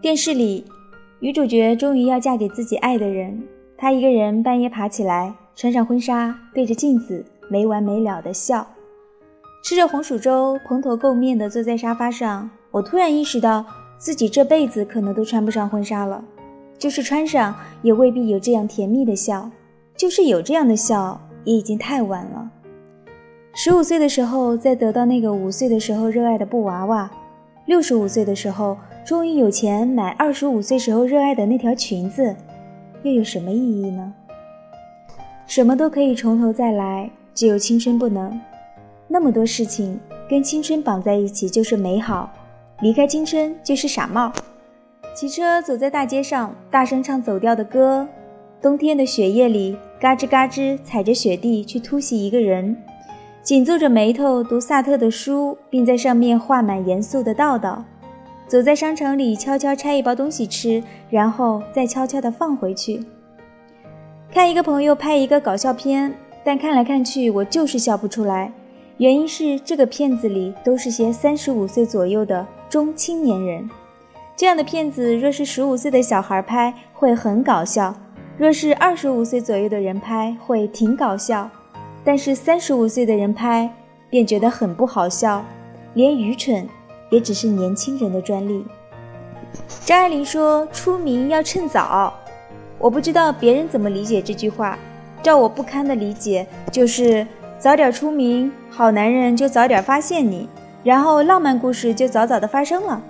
电视里，女主角终于要嫁给自己爱的人。她一个人半夜爬起来，穿上婚纱，对着镜子没完没了的笑，吃着红薯粥，蓬头垢面的坐在沙发上。我突然意识到，自己这辈子可能都穿不上婚纱了。就是穿上，也未必有这样甜蜜的笑。就是有这样的笑，也已经太晚了。十五岁的时候，再得到那个五岁的时候热爱的布娃娃；六十五岁的时候。终于有钱买二十五岁时候热爱的那条裙子，又有什么意义呢？什么都可以从头再来，只有青春不能。那么多事情跟青春绑在一起就是美好，离开青春就是傻帽。骑车走在大街上，大声唱走调的歌。冬天的雪夜里，嘎吱嘎吱踩着雪地去突袭一个人，紧皱着眉头读萨特的书，并在上面画满严肃的道道。走在商场里，悄悄拆一包东西吃，然后再悄悄地放回去。看一个朋友拍一个搞笑片，但看来看去，我就是笑不出来。原因是这个片子里都是些三十五岁左右的中青年人。这样的片子，若是十五岁的小孩拍，会很搞笑；若是二十五岁左右的人拍，会挺搞笑。但是三十五岁的人拍，便觉得很不好笑，连愚蠢。也只是年轻人的专利。张爱玲说：“出名要趁早。”我不知道别人怎么理解这句话。照我不堪的理解，就是早点出名，好男人就早点发现你，然后浪漫故事就早早的发生了。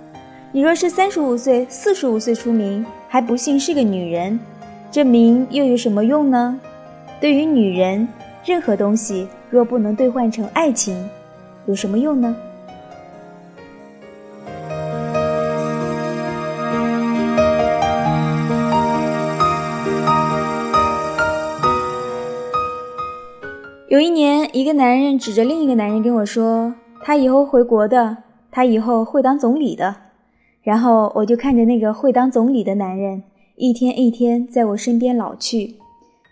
你若是三十五岁、四十五岁出名，还不幸是个女人，这名又有什么用呢？对于女人，任何东西若不能兑换成爱情，有什么用呢？有一年，一个男人指着另一个男人跟我说：“他以后回国的，他以后会当总理的。”然后我就看着那个会当总理的男人一天一天在我身边老去，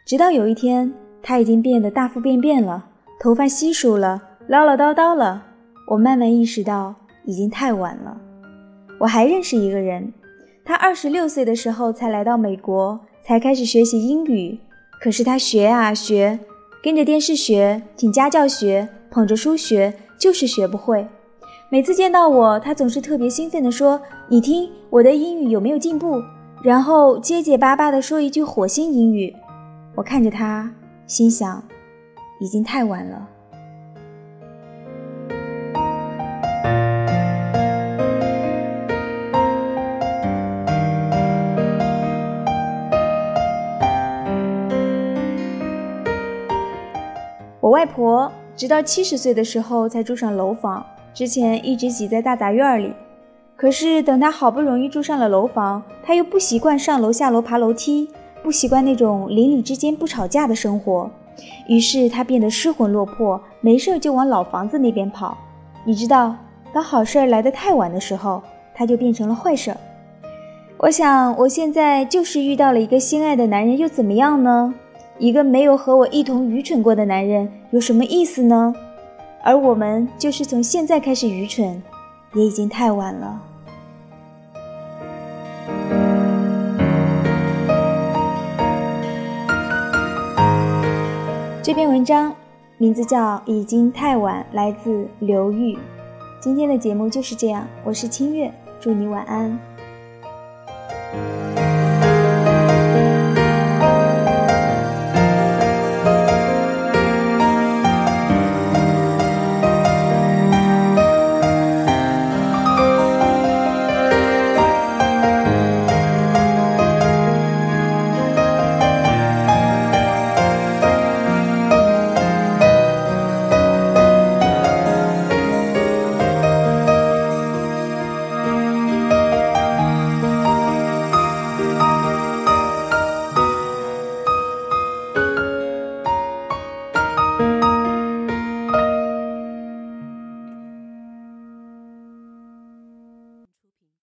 直到有一天，他已经变得大腹便便了，头发稀疏了，唠唠叨叨了。我慢慢意识到，已经太晚了。我还认识一个人，他二十六岁的时候才来到美国，才开始学习英语，可是他学啊学。跟着电视学，请家教学，捧着书学，就是学不会。每次见到我，他总是特别兴奋地说：“你听我的英语有没有进步？”然后结结巴巴地说一句火星英语。我看着他，心想，已经太晚了。我外婆直到七十岁的时候才住上楼房，之前一直挤在大杂院里。可是等他好不容易住上了楼房，他又不习惯上楼下楼爬楼梯，不习惯那种邻里之间不吵架的生活，于是他变得失魂落魄，没事就往老房子那边跑。你知道，当好事来得太晚的时候，它就变成了坏事。我想，我现在就是遇到了一个心爱的男人，又怎么样呢？一个没有和我一同愚蠢过的男人有什么意思呢？而我们就是从现在开始愚蠢，也已经太晚了。这篇文章名字叫《已经太晚》，来自刘玉。今天的节目就是这样，我是清月，祝你晚安。